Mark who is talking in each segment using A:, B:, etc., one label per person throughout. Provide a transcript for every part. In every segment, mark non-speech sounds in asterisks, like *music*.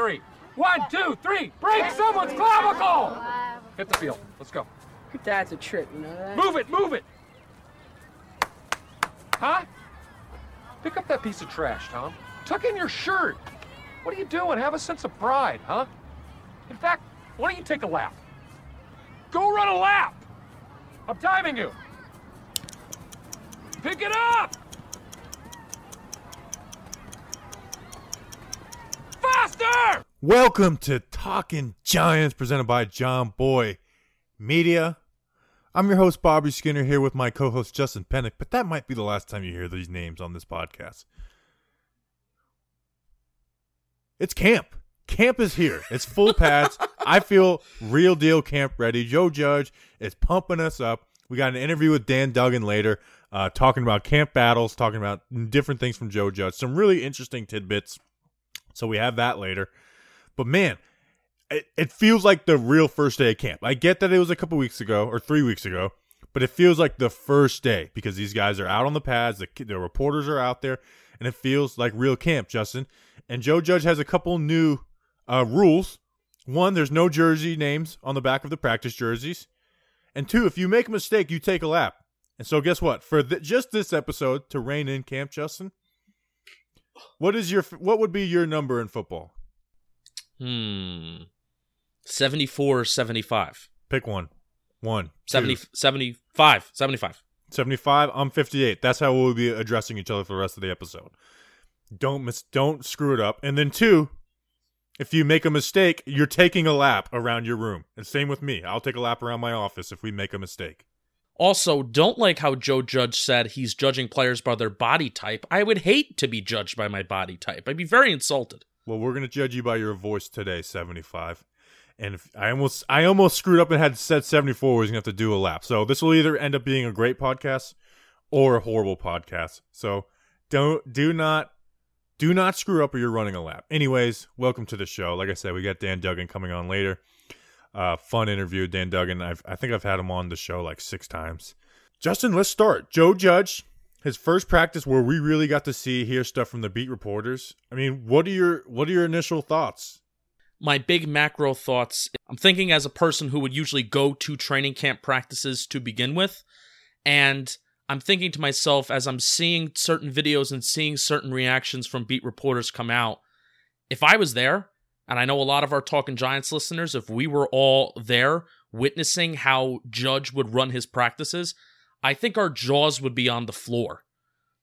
A: three. One, two, three. Break someone's clavicle. Hit the field. Let's go.
B: Your dad's a trip, you know that?
A: Move it, move it. Huh? Pick up that piece of trash, Tom. Tuck in your shirt. What are you doing? Have a sense of pride, huh? In fact, why don't you take a lap? Go run a lap. I'm timing you. Pick it up. Faster!
C: Welcome to Talking Giants, presented by John Boy Media. I'm your host, Bobby Skinner, here with my co host, Justin Pennick, but that might be the last time you hear these names on this podcast. It's camp. Camp is here. It's full pads. I feel real deal camp ready. Joe Judge is pumping us up. We got an interview with Dan Duggan later, uh, talking about camp battles, talking about different things from Joe Judge. Some really interesting tidbits. So we have that later. But man, it, it feels like the real first day of camp. I get that it was a couple weeks ago or three weeks ago, but it feels like the first day because these guys are out on the pads, the, the reporters are out there, and it feels like real camp, Justin. And Joe Judge has a couple new uh, rules. One, there's no jersey names on the back of the practice jerseys. And two, if you make a mistake, you take a lap. And so, guess what? For th- just this episode to rein in camp, Justin, what is your what would be your number in football?
D: Hmm. 74 75.
C: Pick one. One.
D: 70,
C: two.
D: 75. 75.
C: 75. I'm 58. That's how we'll be addressing each other for the rest of the episode. Don't miss. Don't screw it up. And then two, if you make a mistake, you're taking a lap around your room. And same with me. I'll take a lap around my office if we make a mistake.
D: Also, don't like how Joe Judge said he's judging players by their body type. I would hate to be judged by my body type. I'd be very insulted.
C: Well, we're gonna judge you by your voice today, 75. And if I almost I almost screwed up and had said 74 was gonna have to do a lap. So this will either end up being a great podcast or a horrible podcast. So don't do not do not screw up or you're running a lap. Anyways, welcome to the show. Like I said, we got Dan Duggan coming on later. Uh, fun interview, Dan Duggan. I've, I think I've had him on the show like six times. Justin, let's start. Joe Judge, his first practice where we really got to see hear stuff from the beat reporters. I mean, what are your what are your initial thoughts?
D: My big macro thoughts. I'm thinking as a person who would usually go to training camp practices to begin with, and I'm thinking to myself as I'm seeing certain videos and seeing certain reactions from beat reporters come out. If I was there, and I know a lot of our Talking Giants listeners, if we were all there witnessing how Judge would run his practices, I think our jaws would be on the floor.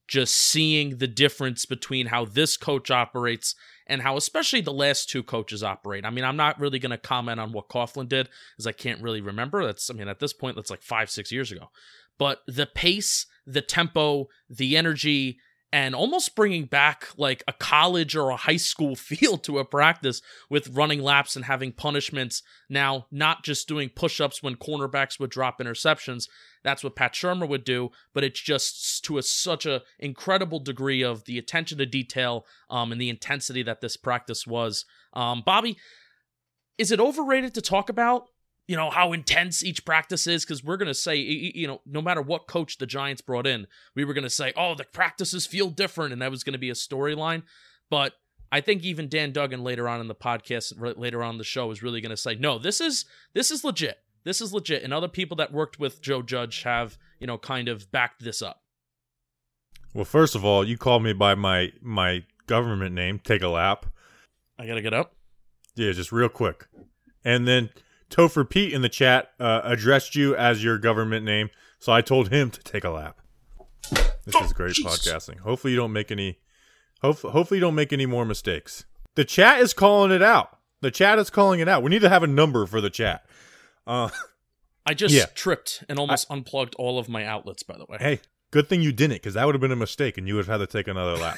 D: Just seeing the difference between how this coach operates and how, especially, the last two coaches operate. I mean, I'm not really going to comment on what Coughlin did, as I can't really remember. That's, I mean, at this point, that's like five, six years ago. But the pace, the tempo, the energy, and almost bringing back like a college or a high school *laughs* feel to a practice with running laps and having punishments. Now, not just doing push ups when cornerbacks would drop interceptions. That's what Pat Shurmur would do, but it's just to a, such a incredible degree of the attention to detail um, and the intensity that this practice was. Um, Bobby, is it overrated to talk about you know how intense each practice is because we're going to say you know no matter what coach the giants brought in we were going to say oh the practices feel different and that was going to be a storyline. But i think even dan duggan later on in the podcast later on in the show is really going to say no this is this is legit. This is legit and other people that worked with joe judge have you know kind of backed this up.
C: Well first of all you called me by my my government name take a lap.
D: I gotta get up?
C: Yeah just real quick. And then Topher Pete in the chat uh, addressed you as your government name, so I told him to take a lap. This is great oh, podcasting. Hopefully you don't make any. Hope, hopefully you don't make any more mistakes. The chat is calling it out. The chat is calling it out. We need to have a number for the chat. Uh,
D: I just yeah. tripped and almost I, unplugged all of my outlets. By the way,
C: hey, good thing you didn't, because that would have been a mistake, and you would have had to take another lap.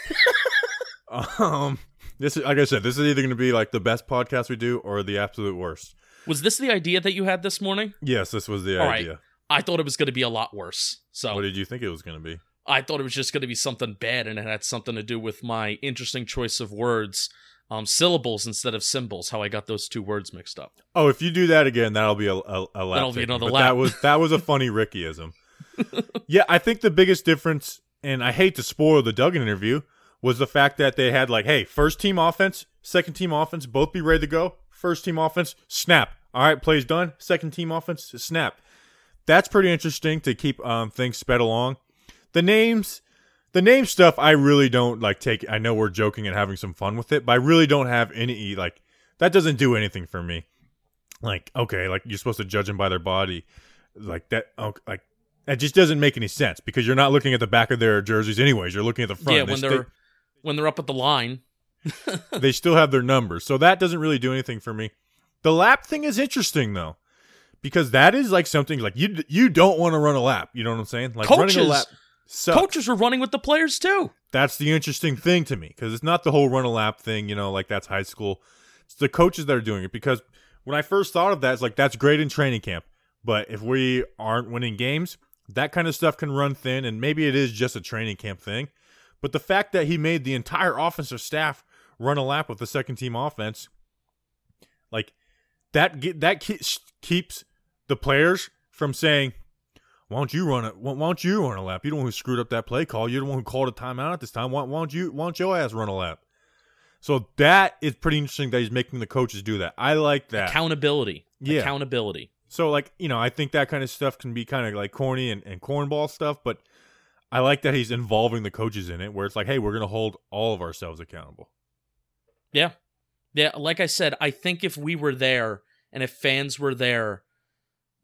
C: *laughs* um, this is like I said. This is either going to be like the best podcast we do or the absolute worst.
D: Was this the idea that you had this morning?
C: Yes, this was the
D: All
C: idea.
D: Right. I thought it was going to be a lot worse. So
C: What did you think it was going to be?
D: I thought it was just going to be something bad and it had something to do with my interesting choice of words, um, syllables instead of symbols, how I got those two words mixed up.
C: Oh, if you do that again, that'll be a, a, a lap.
D: That'll be another
C: but
D: lap.
C: That was that was a *laughs* funny Rickyism. yeah, I think the biggest difference, and I hate to spoil the Duggan interview, was the fact that they had like, hey, first team offense, second team offense both be ready to go. First team offense, snap. All right, plays done. Second team offense, snap. That's pretty interesting to keep um, things sped along. The names, the name stuff, I really don't like take. I know we're joking and having some fun with it, but I really don't have any like that. Doesn't do anything for me. Like okay, like you're supposed to judge them by their body, like that. Okay, like that just doesn't make any sense because you're not looking at the back of their jerseys anyways. You're looking at the front.
D: Yeah, when
C: They
D: they're when they're up at the line. *laughs*
C: they still have their numbers. So that doesn't really do anything for me. The lap thing is interesting though. Because that is like something like you you don't want to run a lap. You know what I'm saying? Like running a
D: Coaches-
C: lap sucks.
D: Coaches are running with the players too.
C: That's the interesting thing to me because it's not the whole run a lap thing, you know, like that's high school. It's the coaches that are doing it because when I first thought of that, it's like that's great in training camp. But if we aren't winning games, that kind of stuff can run thin and maybe it is just a training camp thing. But the fact that he made the entire offensive staff run a lap with the second team offense, like that ge- that ke- keeps the players from saying, "Why don't you run it? Why why don't you run a lap? You're the one who screwed up that play call. You're the one who called a timeout at this time. Why, why don't you? Why don't your ass run a lap?" So that is pretty interesting that he's making the coaches do that. I like that.
D: Accountability.
C: Yeah.
D: Accountability.
C: So like you know, I think that kind of stuff can be kind of like corny and, and cornball stuff, but I like that he's involving the coaches in it, where it's like, hey, we're gonna hold all of ourselves accountable.
D: Yeah. Yeah, like I said, I think if we were there and if fans were there,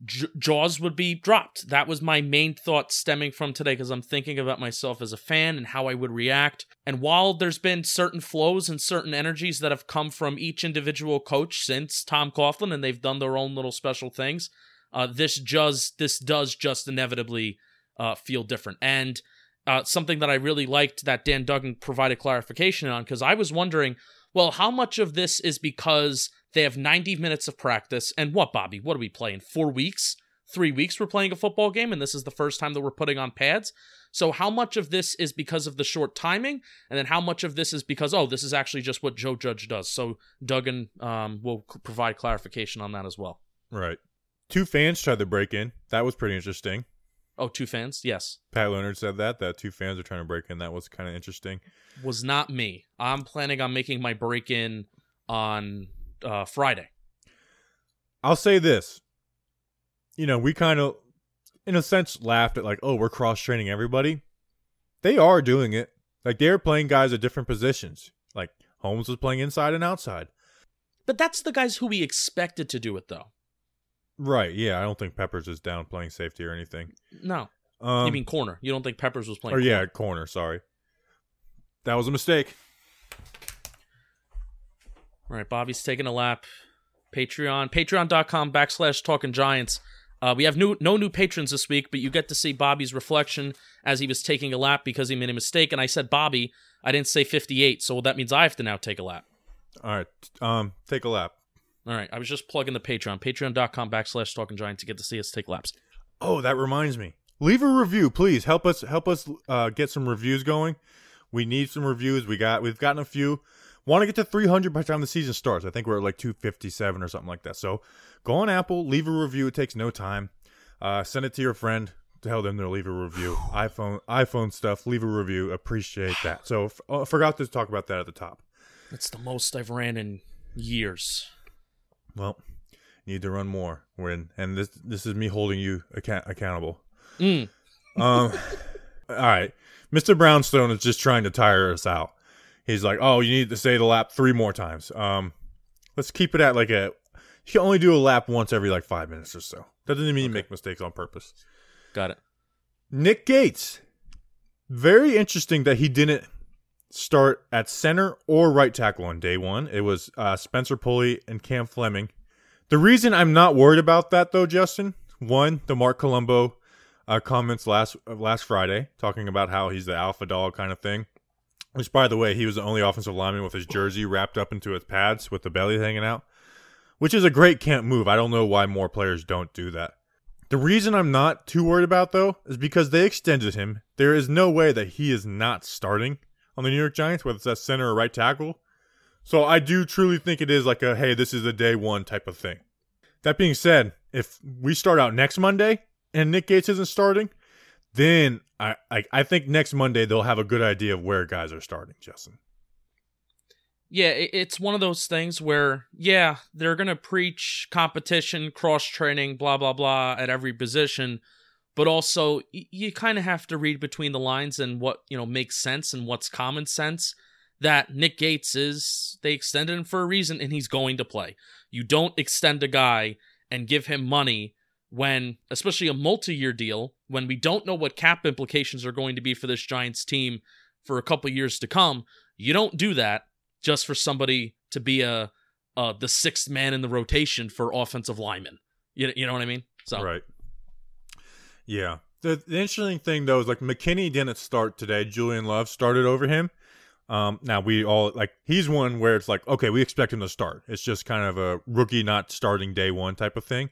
D: J- jaws would be dropped. That was my main thought stemming from today because I'm thinking about myself as a fan and how I would react. And while there's been certain flows and certain energies that have come from each individual coach since Tom Coughlin and they've done their own little special things, uh, this just this does just inevitably uh, feel different. And uh, something that I really liked that Dan Duggan provided clarification on because I was wondering, well, how much of this is because they have 90 minutes of practice and what, Bobby? What are we playing? Four weeks? Three weeks we're playing a football game and this is the first time that we're putting on pads. So how much of this is because of the short timing, and then how much of this is because oh, this is actually just what Joe Judge does? So Duggan um, will provide clarification on that as well.
C: Right. Two fans tried to break in. That was pretty interesting.
D: Oh, two fans? Yes.
C: Pat Leonard said that that two fans are trying to break in. That was kind of interesting.
D: Was not me. I'm planning on making my break in on uh, Friday.
C: I'll say this. You know, we kind of, in a sense, laughed at like, oh, we're cross training everybody. They are doing it. Like they're playing guys at different positions. Like Holmes was playing inside and outside.
D: But that's the guys who we expected to do it, though.
C: Right. Yeah. I don't think Peppers is down playing safety or anything.
D: No,
C: Um,
D: you mean corner? You don't think Peppers was playing?
C: or yeah,
D: corner?
C: corner. Sorry. That was a mistake.
D: All right, Bobby's taking a lap. Patreon, patreon.com backslash talking giants. Uh, we have new no new patrons this week, but you get to see Bobby's reflection as he was taking a lap because he made a mistake. And I said Bobby, I didn't say 58, so that means I have to now take a lap.
C: All right. Um, take a lap.
D: All right, I was just plugging the Patreon, patreon.com backslash talking giants to get to see us take laps.
C: Oh, that reminds me. Leave a review, please. Help us help us uh, get some reviews going. We need some reviews. We got we've gotten a few. Want to get to 300 by the time the season starts. I think we're at like 257 or something like that. So go on Apple, leave a review. It takes no time. Uh, send it to your friend. Tell them to leave a review. *sighs* iPhone iPhone stuff. Leave a review. Appreciate that. So f- uh, forgot to talk about that at the top.
D: That's the most I've ran in years.
C: Well, need to run more. When and this this is me holding you account- accountable.
D: Mm.
C: Um, *laughs* all right. Mr. Brownstone is just trying to tire us out. He's like, oh, you need to say the lap three more times. Um, let's keep it at like a. You can only do a lap once every like five minutes or so. That doesn't mean you make mistakes on purpose.
D: Got it.
C: Nick Gates. Very interesting that he didn't start at center or right tackle on day one. It was uh, Spencer Pulley and Cam Fleming. The reason I'm not worried about that though, Justin, one, the Marc Colombo uh, comments last uh, last Friday talking about how he's the alpha dog kind of thing. Which, by the way, he was the only offensive lineman with his jersey wrapped up into his pads with the belly hanging out, which is a great camp move. I don't know why more players don't do that. The reason I'm not too worried about though is because they extended him. There is no way that he is not starting on the New York Giants, whether it's at center or right tackle. So I do truly think it is like a hey, this is a day one type of thing. That being said, if we start out next Monday and Nick Gates isn't starting, then I I, I think next Monday they'll have a good idea of where guys are starting, Justin.
D: yeah, it's one of those things where, yeah, they're going to preach competition, cross training, blah, blah, blah at every position. But also, you kind of have to read between the lines and what, you know, makes sense and what's common sense. That Nick Gates is, they extended him for a reason and he's going to play. You don't extend a guy and give him money when, especially a multi year deal, when we don't know what cap implications are going to be for this Giants team for a couple years to come. You don't do that just for somebody to be a uh, the sixth man in the rotation for offensive linemen. You, you know what I mean? So
C: Right. Yeah. The, the interesting thing though is like McKinney didn't start today. Julian Love started over him. Um, now we all like he's one where it's like okay, we expect him to start. It's just kind of a rookie not starting day one type of thing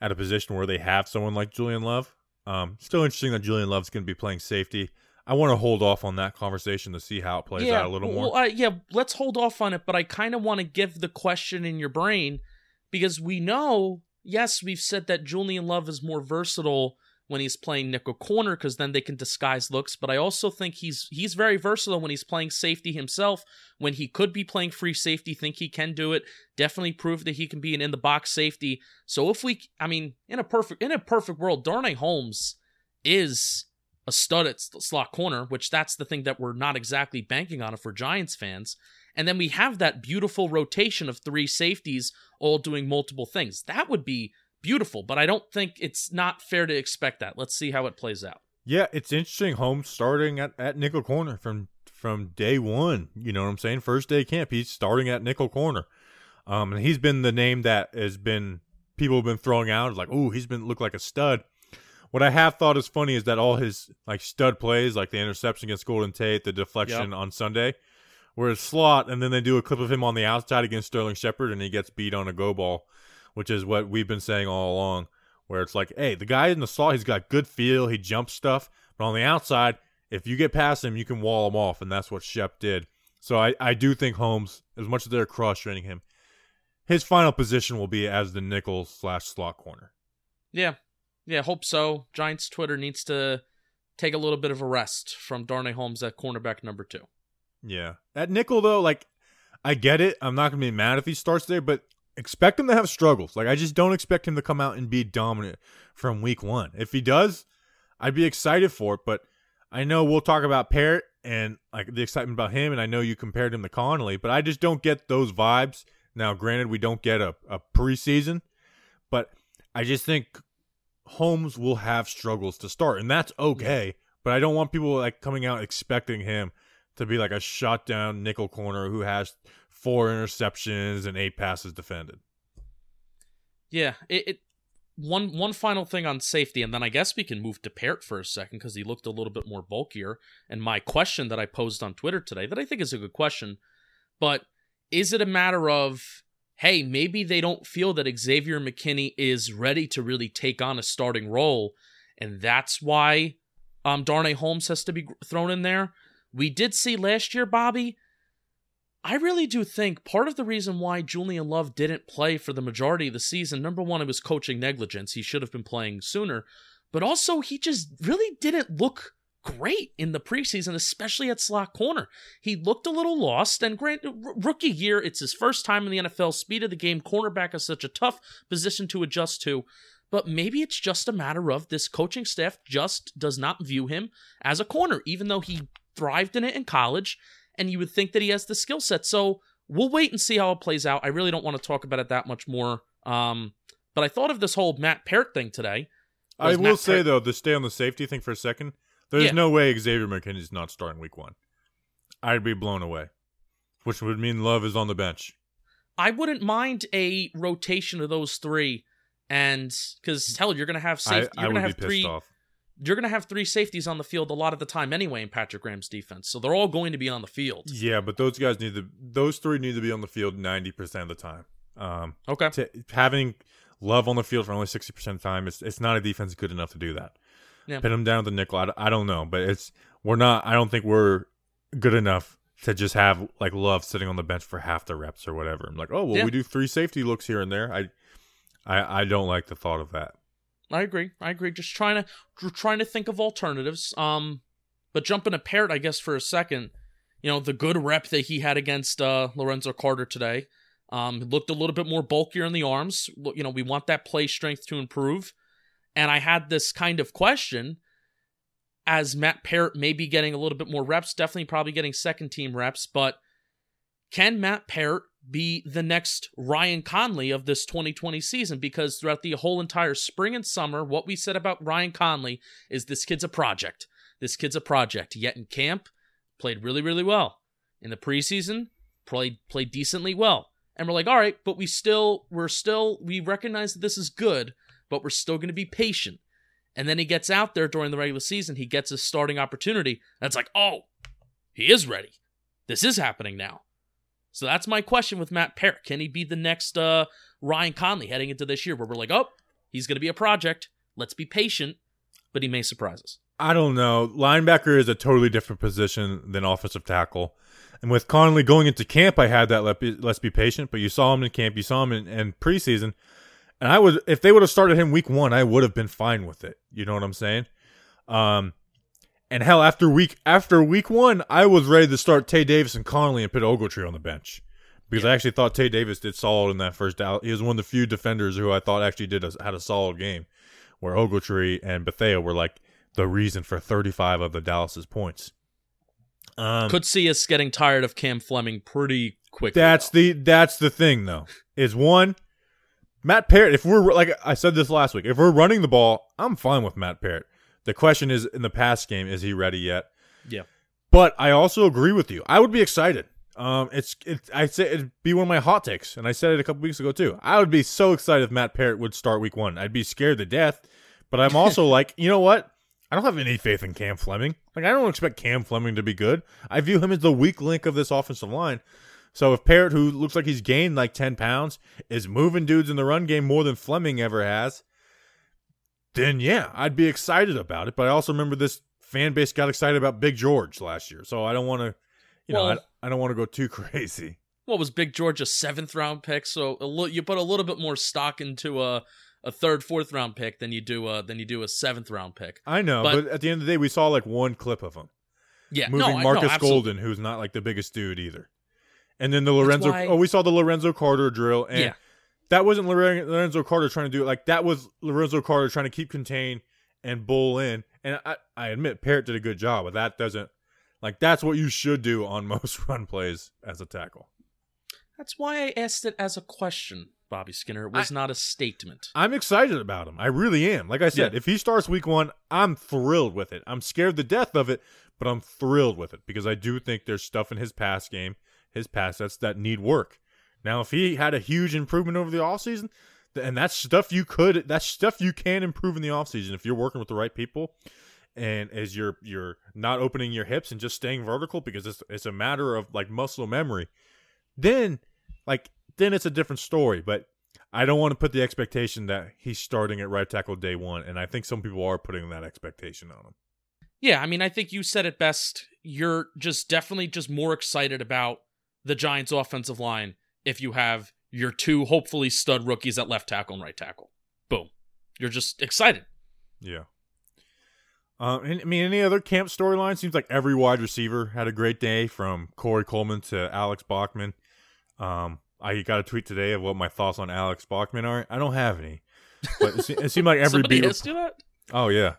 C: at a position where they have someone like Julian Love. Um, still interesting that Julian Love's going to be playing safety. I want to hold off on that conversation to see how it plays out a little more.
D: Well, uh, yeah, let's hold off on it, but I kind of want to give the question in your brain because we know, yes, we've said that Julian Love is more versatile when he's playing nickel corner because then they can disguise looks. But I also think he's he's very versatile when he's playing safety himself. When he could be playing free safety, think he can do it. Definitely prove that he can be an in the box safety. So if we, I mean, in a perfect in a perfect world, Darnay Holmes is a stud at slot corner, which that's the thing that we're not exactly banking on if we're Giants fans. And then we have that beautiful rotation of three safeties all doing multiple things. That would be beautiful, but I don't think it's not fair to expect that. Let's see how it plays out.
C: Yeah, it's interesting. Holmes starting at, at nickel corner from from day one. You know what I'm saying? First day camp, he's starting at nickel corner. Um, and he's been the name that has been people have been throwing out like, oh, he's been looked like a stud. What I have thought is funny is that all his like stud plays, like the interception against Golden Tate, the deflection
D: Yep.
C: on Sunday, were a slot, and then they do a clip of him on the outside against Sterling Shepard, and he gets beat on a go ball, which is what we've been saying all along. Where it's like, hey, the guy in the slot, he's got good feel, he jumps stuff, but on the outside, if you get past him, you can wall him off, and that's what Shep did. So I, I do think Holmes, as much as they're cross training him, his final position will be as the nickel slash slot corner.
D: Yeah, yeah, hope so. Giants Twitter needs to take a little bit of a rest from Darnay Holmes at cornerback number two.
C: Yeah. At nickel though, like I get it. I'm not gonna be mad if he starts there, but expect him to have struggles. Like I just don't expect him to come out and be dominant from week one. If he does, I'd be excited for it. But I know we'll talk about Peart and like the excitement about him, and I know you compared him to Connelly, but I just don't get those vibes. Now, granted, we don't get a, a preseason, but I just think Holmes will have struggles to start, and that's okay. But I don't want people like coming out expecting him to be like a shutdown nickel corner who has four interceptions and eight passes defended.
D: Yeah, it, it one one final thing on safety, and then I guess we can move to Peart for a second because he looked a little bit more bulkier. And my question that I posed on Twitter today, that I think is a good question, but is it a matter of hey, maybe they don't feel that Xavier McKinney is ready to really take on a starting role, and that's why um Darnay Holmes has to be thrown in there. We did see last year, Bobby, I really do think part of the reason why Julian Love didn't play for the majority of the season, number one, it was coaching negligence. He should have been playing sooner. But also, he just really didn't look great in the preseason, especially at slot corner. He looked a little lost. And grant r- rookie year, it's his first time in the NFL. Speed of the game, cornerback is such a tough position to adjust to. But maybe it's just a matter of this coaching staff just does not view him as a corner, even though he thrived in it in college and you would think that he has the skill set. So we'll wait and see how it plays out. I really don't want to talk about it that much more. Um, but I thought of this whole Matt Peart thing today.
C: I will
D: Matt
C: say
D: Peart-
C: though, to stay on the safety thing for a second, there's
D: Yeah.
C: no way Xavier McKinney's not starting week one. I'd be blown away, which would mean Love is on the bench.
D: I wouldn't mind a rotation of those three, and because hell, you're gonna have safety.
C: I
D: you're gonna
C: would be
D: have
C: pissed
D: three,
C: off.
D: You're gonna have three safeties on the field a lot of the time anyway in Patrick Graham's defense. So they're all going to be on the field.
C: Yeah, but those guys need to. Those three need to be on the field ninety percent of the time. Um,
D: Okay.
C: to, having Love on the field for only sixty percent of the time, it's it's not a defense good enough to do that.
D: Yeah.
C: Pin him down to the nickel. I, I don't know, but it's we're not. I don't think we're good enough to just have like Love sitting on the bench for half the reps or whatever. I'm like, oh well,
D: Yeah.
C: we do three safety looks here and there. I, I I don't like the thought of that.
D: I agree. I agree. Just trying to trying to think of alternatives. Um, but jumping to Peart, I guess for a second, you know, the good rep that he had against uh, Lorenzo Carter today. Um, looked a little bit more bulkier in the arms. You know, we want that play strength to improve. And I had this kind of question as Matt Peart may be getting a little bit more reps, definitely probably getting second team reps, but can Matt Peart be the next Ryan Connelly of this 2020 season? Because throughout the whole entire spring and summer, what we said about Ryan Connelly is this kid's a project. This kid's a project. Yet in camp, played really, really well. In the preseason, played played decently well. And we're like, all right, but we still we're still we recognize that this is good, but we're still gonna be patient. And then he gets out there during the regular season, he gets a starting opportunity. That's like, oh, he is ready. This is happening now. So that's my question with Matt Peart. Can he be the next uh, Ryan Connelly heading into this year where we're like, oh, he's going to be a project. Let's be patient, but he may surprise us.
C: I don't know. Linebacker is a totally different position than offensive tackle. And with Connelly going into camp, I had that let be, let's be patient. But you saw him in camp, you saw him in, in preseason, and I would if they would have started him week one, I would have been fine with it. You know what I'm saying? Um, and hell, after week after week one, I was ready to start Tae Davis and Connelly and put Ogletree on the bench because yeah. I actually thought Tae Davis did solid in that first out. He was one of the few defenders who I thought actually did a, had a solid game, where Ogletree and Bethea were like the reason for 35 of the Dallas's points.
D: Um, Could see us getting tired of Cam Fleming pretty quickly.
C: That's though. the that's the thing though. Is one Matt Peart. If we're like I said this last week, if we're running the ball, I'm fine with Matt Peart. The question is in the past game, is he ready yet?
D: Yeah.
C: But I also agree with you. I would be excited. Um, it's it. I say it'd be one of my hot takes, and I said it a couple weeks ago too. I would be so excited if Matt Peart would start week one. I'd be scared to death, but I'm also *laughs* like, you know what? I don't have any faith in Cam Fleming. Like I don't expect Cam Fleming to be good. I view him as the weak link of this offensive line. So if Peart, who looks like he's gained like ten pounds, is moving dudes in the run game more than Fleming ever has, then yeah, I'd be excited about it. But I also remember this fan base got excited about Big George last year, so I don't want to, you well, know, I, I, don't want to go too *laughs* crazy.
D: What was Big George a seventh round pick? So a you put a little bit more stock into a a third, fourth round pick than you do a than you do a seventh round pick.
C: I know, but, but at the end of the day, we saw like one clip of him.
D: Yeah,
C: moving
D: no,
C: Markus
D: no,
C: Golden, who's not like the biggest dude either. And then the Lorenzo. Why... Oh, we saw the Lorenzo Carter drill, and yeah that wasn't Lorenzo Carter trying to do it. Like that was Lorenzo Carter trying to keep contained and bull in. And I, I admit Peart did a good job, but that doesn't like that's what you should do on *laughs* most run plays as a tackle.
D: That's why I asked it as a question, Bobby Skinner. It was I, not a statement.
C: I'm excited about him. I really am. Like I said, yeah. if he starts week one, I'm thrilled with it. I'm scared the death of it, but I'm thrilled with it because I do think there's stuff in his pass game, his pass sets that need work. Now, if he had a huge improvement over the offseason, and that's stuff you could that's stuff you can improve in the offseason if you're working with the right people and as you're you're not opening your hips and just staying vertical because it's it's a matter of like muscle memory then like then it's a different story but I don't want to put the expectation that he's starting at right tackle day 1 and I think some people are putting that expectation on him.
D: Yeah, I mean I think you said it best. You're just definitely just more excited about the Giants offensive line if you have your two hopefully stud rookies at left tackle and right tackle. Boom. You're just excited.
C: Yeah. Uh, I mean, any other camp storyline? Seems like every wide receiver had a great day, from Corey Coleman to Alex Bachman. Um, I got a tweet today of what my thoughts on Alex Bachman are. I don't have any, but it, it seemed like *laughs* every
D: beat.
C: Rep-
D: that?
C: Oh yeah,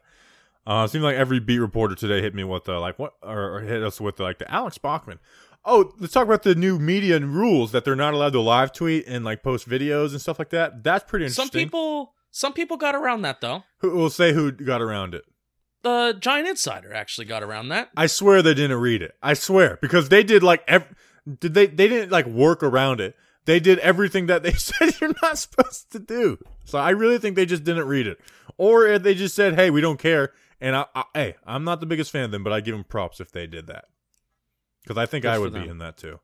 C: uh, it seemed like every beat reporter today hit me with the like what, or, or hit us with the, like the Alex Bachman. Oh, let's talk about the new media and rules that they're not allowed to live tweet and like post videos and stuff like that. That's pretty interesting.
D: Some people, some people got around that though.
C: Who will say who got around it?
D: The Giant Insider actually got around that.
C: I swear they didn't read it. I swear because they did like ev- did they they didn't like work around it. They did everything that they *laughs* said you're not supposed to do. So I really think they just didn't read it, or they just said, "Hey, we don't care." And I, I hey, I'm not the biggest fan of them, but I give them props if they did that because I think Good I would be in that too.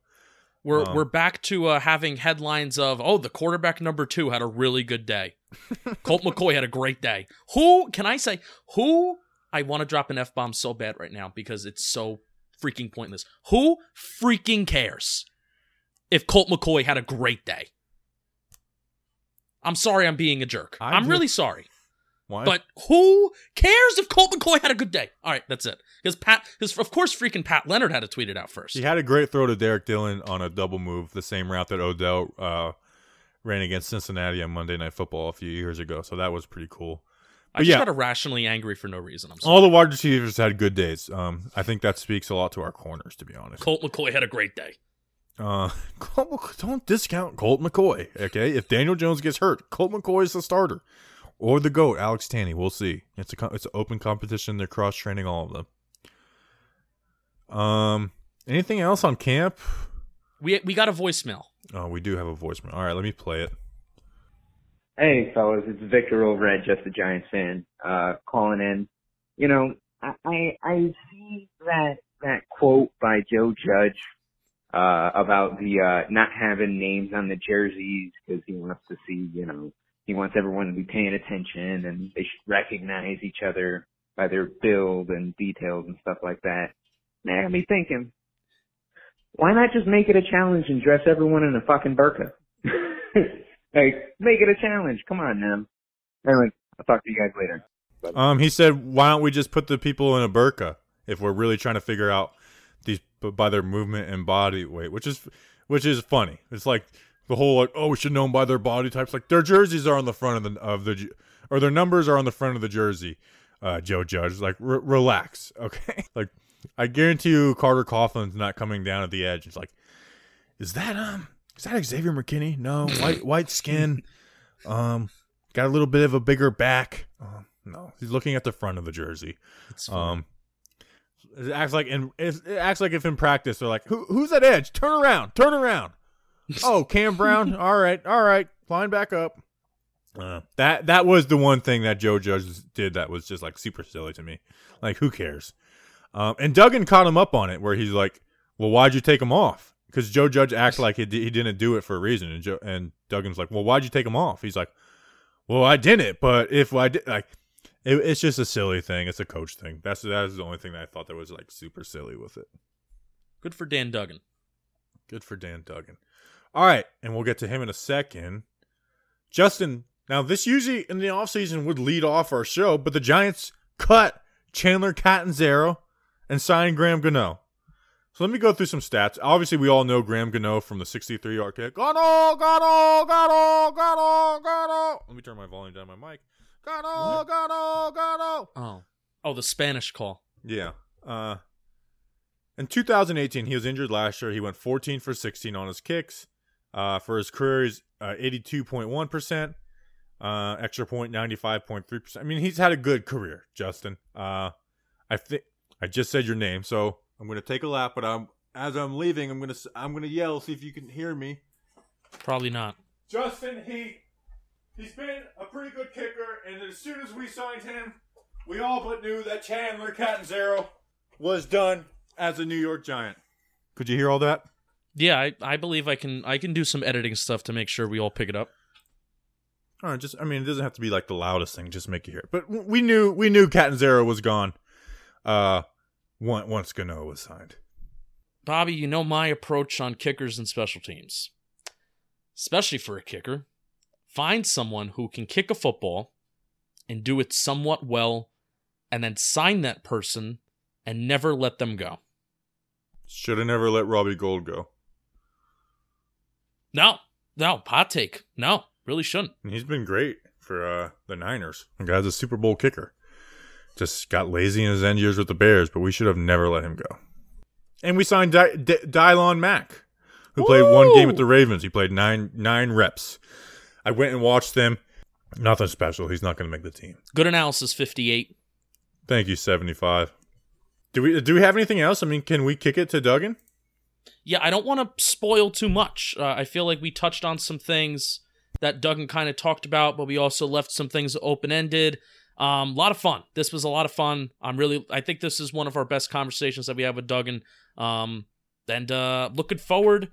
D: We're um, we're back to uh, having headlines of oh the quarterback number two had a really good day. *laughs* Colt McCoy had a great day. Who can I say who I want to drop an f bomb so bad right now because it's so freaking pointless. Who freaking cares if Colt McCoy had a great day? I'm sorry, I'm being a jerk. I am really sorry.
C: Why?
D: But who cares if Colt McCoy had a good day? All right, that's it. Because Pat, because of course, freaking Pat Leonard had to tweet it out first.
C: he had a great throw to Derrick Dillon on a double move, the same route that Odell uh, ran against Cincinnati on Monday Night Football a few years ago. So that was pretty cool.
D: I
C: But
D: just
C: yeah.
D: got irrationally angry for no reason. I'm sorry.
C: All the wide receivers had good days. Um, I think that speaks a lot to our corners, to be honest.
D: Colt McCoy had a great day.
C: Uh, *laughs* Colt, don't discount Colt McCoy. Okay, if Daniel Jones gets hurt, Colt McCoy is the starter, or the goat, Alex Tanney. We'll see. It's a it's an open competition. They're cross training all of them. Um, anything else on camp?
D: We we got a voicemail.
C: Oh, we do have a voicemail. All right, let me play it.
E: Hey, fellas, it's Victor over at Just a Giants fan, uh, calling in. You know, I, I, I see that, that quote by Joe Judge, uh, about the, uh, not having names on the jerseys because he wants to see, you know, he wants everyone to be paying attention and they should recognize each other by their build and details and stuff like that. Man, I got me thinking, why not just make it a challenge and dress everyone in a fucking burqa? *laughs* like, make it a challenge. Come on, man. Anyway, I'll talk to you guys later.
C: Um, he said, "Why don't we just put the people in a burqa if we're really trying to figure out these by their movement and body weight?" Which is, which is funny. It's like the whole like, oh, we should know them by their body types. Like their jerseys are on the front of the of the, or their numbers are on the front of the jersey. Uh, Joe Judge, like, r- relax, *laughs* okay? like, I guarantee you, Carter Coughlin's not coming down at the edge. It's like, is that um, is that Xavier McKinney? No, white white skin, um, got a little bit of a bigger back. Um, no, he's looking at the front of the jersey.
D: It's
C: Um, it acts like in it it acts like if in practice they're like, Who, "Who's that edge? Turn around, turn around." *laughs* oh, Cam Brown. all right, all right, line back up. Uh, that that was the one thing that Joe Judge did that was just like super silly to me. Like, who cares? Um, and Duggan caught him up on it, where he's like, "Well, why'd you take him off?" Because Joe Judge acted like he, di- he didn't do it for a reason, and Joe and Duggan's like, "Well, why'd you take him off?" He's like, "Well, I didn't, but if I did, like, it, it's just a silly thing. It's a coach thing. That's that is the only thing that I thought that was like super silly with it.
D: good for Dan Duggan.
C: Good for Dan Duggan. All right, and we'll get to him in a second. Justin, now this usually in the offseason would lead off our show, but the Giants cut Chandler Catanzaro and signed Graham Gano. So let me go through some stats. Obviously, we all know Graham Gano from the 63 yard kick. Gano, Gano, Gano, Gano, Gano. Let me turn my volume down my mic. Gano, Gano, Gano.
D: Oh, oh, the Spanish call.
C: Yeah. Uh, in 2018, he was injured last year. He went 14 for 16 on his kicks. Uh, for his career, he's uh, 82.1%. Uh, extra point 95.3%. I mean, he's had a good career, Justin. Uh, I think I just said your name, so I'm going to take a lap. But I'm as I'm leaving, I'm going to I'm going to yell. See if you can hear me.
D: Probably not.
C: Justin Heat. He's been a pretty good kicker, and as soon as we signed him, we all but knew that Chandler Catanzaro was done as a New York Giant. Could you hear all that?
D: Yeah, I, I believe I can I can do some editing stuff to make sure we all pick it up.
C: All right, just I mean, it doesn't have to be like the loudest thing. Just make you hear it. But we knew we knew Catanzaro was gone. Uh, once once Gano was signed.
D: Bobby, you know my approach on kickers and special teams. Especially for a kicker. Find someone who can kick a football and do it somewhat well, and then sign that person and never let them go.
C: Should have never let Robbie Gould go.
D: No, no, hot take. No, really shouldn't.
C: He's been great for uh, the Niners. The guy's a Super Bowl kicker. Just got lazy in his end years with the Bears, but we should have never let him go. And we signed Dy- D- Daylon Mack, who played one game with the Ravens. He played nine nine reps. I went and watched them. Nothing special. He's not going to make the team.
D: Good analysis, 58.
C: Thank you, seventy five. Do we do we have anything else? I mean, can we kick it to Duggan?
D: Yeah, I don't want to spoil too much. Uh, I feel like we touched on some things that Duggan kind of talked about, but we also left some things open ended. Um, a lot of fun. This was a lot of fun. I'm really. I think this is one of our best conversations that we have with Duggan. Um, and uh, looking forward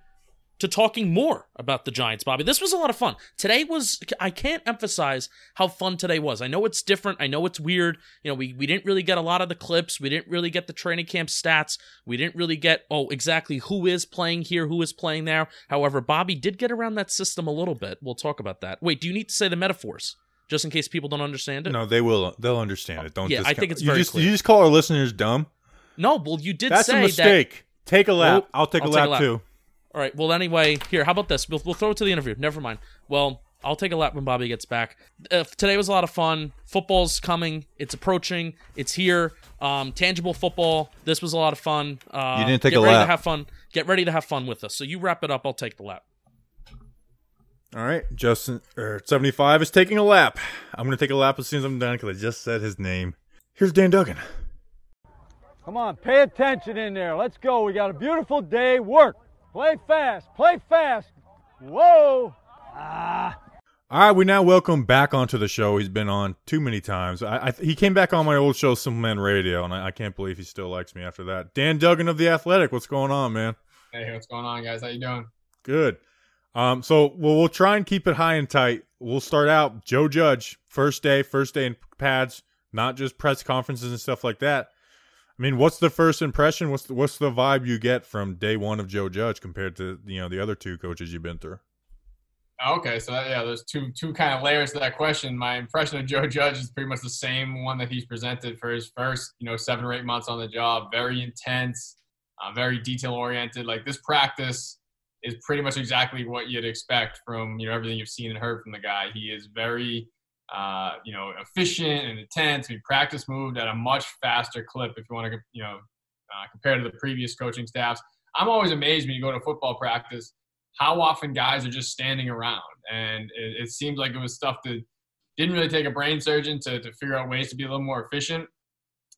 D: to talking more about the Giants, Bobby. This was a lot of fun. Today was. I can't emphasize how fun today was. I know it's different. I know it's weird. You know, we we didn't really get a lot of the clips. We didn't really get the training camp stats. We didn't really get oh exactly who is playing here, who is playing there. However, Bobby did get around that system a little bit. We'll talk about that. Wait, do you need to say the metaphors? just in case people don't understand it?
C: No, they will. They'll understand it. Don't.
D: Yeah, I think it's
C: you
D: very
C: just,
D: clear.
C: You just call our listeners dumb.
D: No, well, you did
C: That's
D: say
C: a mistake. Take a lap.
D: Well,
C: I'll take a
D: I'll
C: lap,
D: take a lap.
C: too.
D: That. All right. Well, anyway, here. How about this? We'll, we'll throw it to the interview. Never mind. Well, I'll take a lap when Bobby gets back. Uh, today was a lot of fun. Football's coming. It's approaching. It's here. Um, tangible football. This was a lot of fun. Uh,
C: You didn't take
D: get
C: a
D: ready
C: lap.
D: To have fun. Get ready to have fun with us. So you wrap it up. I'll take the lap.
C: All right, Justin er, seventy five is taking a lap. I'm gonna take a lap as soon as I'm done because I just said his name. Here's Dan Duggan.
F: Come on, pay attention in there. Let's go. We got a beautiful day. Work. Play fast. Play fast. Whoa. Ah.
C: All right, we now welcome back onto the show. He's been on too many times. I, I he came back on my old show, Simple Man Radio, and I, I can't believe he still likes me after that. Dan Duggan of the Athletic. What's going on, man?
G: Hey, what's going on, guys? How you doing?
C: Good. Um, so well, we'll try and keep it high and tight. We'll start out Joe Judge, first day, first day in pads, not just press conferences and stuff like that. I mean, what's the first impression? What's the, what's the vibe you get from day one of Joe Judge compared to you know the other two coaches you've been through?
G: Okay, so that, yeah, there's two two kind of layers to that question. My impression of Joe Judge is pretty much the same one that he's presented for his first, you know, seven or eight months on the job. Very intense, uh, very detail oriented. Like this practice is pretty much exactly what you'd expect from you know everything you've seen and heard from the guy. He is very, uh, you know, efficient and intense. He practice moved at a much faster clip. If you want to, you know, uh, compared to the previous coaching staffs, I'm always amazed when you go to football practice how often guys are just standing around. And it, it seems like it was stuff that didn't really take a brain surgeon to, to figure out ways to be a little more efficient.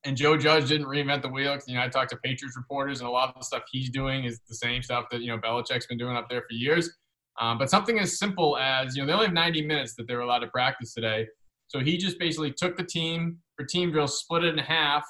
G: And Joe Judge didn't reinvent the wheel. You know, I talked to Patriots reporters, and a lot of the stuff he's doing is the same stuff that you know Belichick's been doing up there for years. Um, but something as simple as you know they only have 90 minutes that they're allowed to practice today, so he just basically took the team for team drills, split it in half,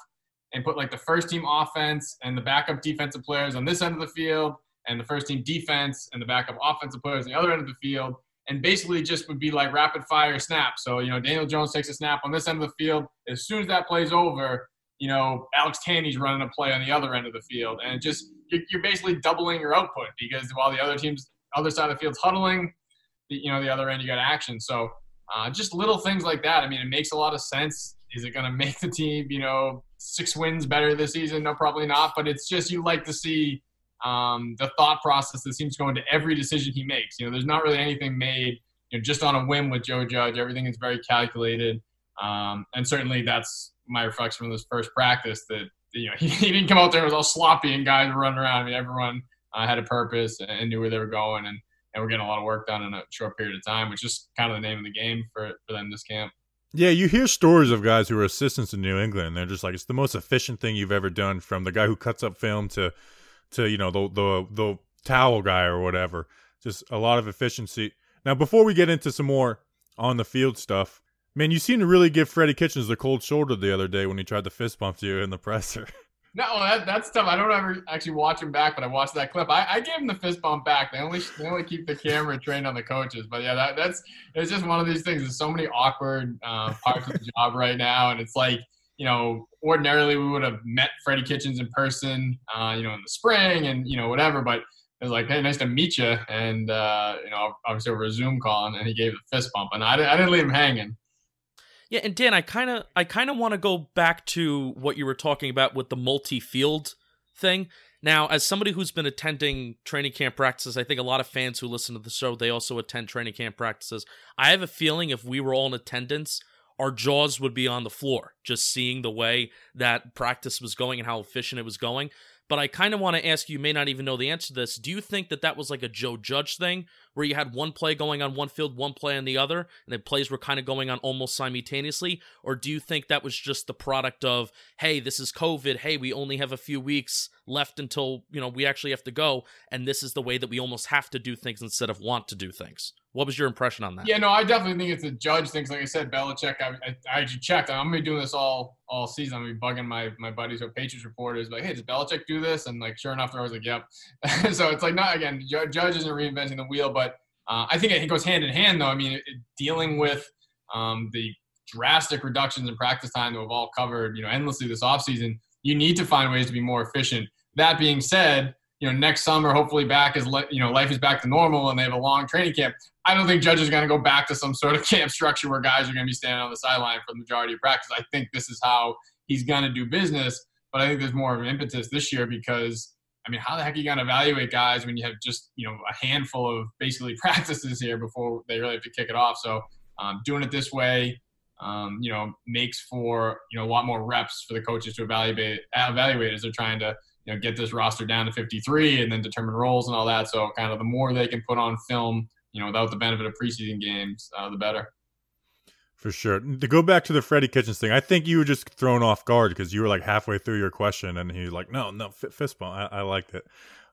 G: and put like the first team offense and the backup defensive players on this end of the field, and the first team defense and the backup offensive players on the other end of the field, and basically just would be like rapid fire snaps. So, you know, Daniel Jones takes a snap on this end of the field. As soon as that play's over, you know, Alex Tanney's running a play on the other end of the field. And just, you're basically doubling your output because while the other team's, other side of the field's huddling, the, you know, the other end you got action. So, uh, just little things like that. I mean, it makes a lot of sense. Is it going to make the team, you know, six wins better this season? No, probably not. But it's just you like to see um, the thought process that seems to go into every decision he makes. You know, there's not really anything made you know just on a whim with Joe Judge. Everything is very calculated, um, and certainly that's my reflection from this first practice. That you know *laughs* he, he didn't come out there and was all sloppy and guys were running around. I mean, everyone uh, had a purpose and knew where they were going, and and we're getting a lot of work done in a short period of time, which is kind of the name of the game for for them this camp.
C: Yeah, you hear stories of guys who are assistants in New England. And they're just like it's the most efficient thing you've ever done, from the guy who cuts up film to to you know the the the towel guy or whatever. Just a lot of efficiency. Now, before we get into some more on the field stuff, man, you seem to really give Freddie Kitchens the cold shoulder the other day when he tried to fist bump you in the presser. *laughs*
G: No, that, that's tough. I don't ever actually watch him back, but I watched that clip. I, I gave him the fist bump back. They only they only keep the camera trained on the coaches. But yeah, that, that's it's just one of these things. There's so many awkward uh, parts of the *laughs* job right now, and it's like you know, ordinarily we would have met Freddie Kitchens in person, uh, you know, in the spring and you know whatever. But it was like, hey, nice to meet you, and uh, you know, obviously over a Zoom call, and he gave the fist bump, and I I didn't leave him hanging.
D: Yeah, and Dan, I kind of I kind of want to go back to what you were talking about with the multi-field thing. Now, as somebody who's been attending training camp practices, I think a lot of fans who listen to the show they also attend training camp practices. I have a feeling if we were all in attendance, our jaws would be on the floor just seeing the way that practice was going and how efficient it was going. But I kind of want to ask you, you may not even know the answer to this. Do you think that that was like a Joe Judge thing where you had one play going on one field, one play on the other, and the plays were kind of going on almost simultaneously? Or do you think that was just the product of, hey, this is COVID. Hey, we only have a few weeks left until, you know, we actually have to go. And this is the way that we almost have to do things instead of want to do things. What was your impression on that?
G: Yeah, no, I definitely think it's a judge things. Like I said, Belichick. I, I, I actually checked. I'm gonna be doing this all all season. I'm gonna be bugging my my buddies or Patriots reporters, like, hey, does Belichick do this? And like, sure enough, they're always like, yep. *laughs* so it's like not again, Judge isn't reinventing the wheel, but uh, I think it goes hand in hand, though. I mean, it, dealing with um, the drastic reductions in practice time that we've all covered, you know, endlessly this offseason, you need to find ways to be more efficient. That being said, you know, next summer, hopefully back is, you know, life is back to normal and they have a long training camp. I don't think Judge is going to go back to some sort of *laughs* camp structure where guys are going to be standing on the sideline for the majority of practice. I think this is how he's going to do business. But I think there's more of an impetus this year because I mean, how the heck are you going to evaluate guys when you have just you know a handful of basically *laughs* practices here before they really have to kick it off? So um, doing it this way, um, you know, makes for you know a lot more reps for the coaches to evaluate evaluate as they're trying to you know get this roster down to 53 and then determine roles and all that. So kind of the more they can put on film, you know, without the benefit of preseason games, uh, the better.
C: For sure. To go back to the Freddie Kitchens thing, I think you were just thrown off guard because you were like halfway through your question and he's like, no, no, fist bump. I, I liked it.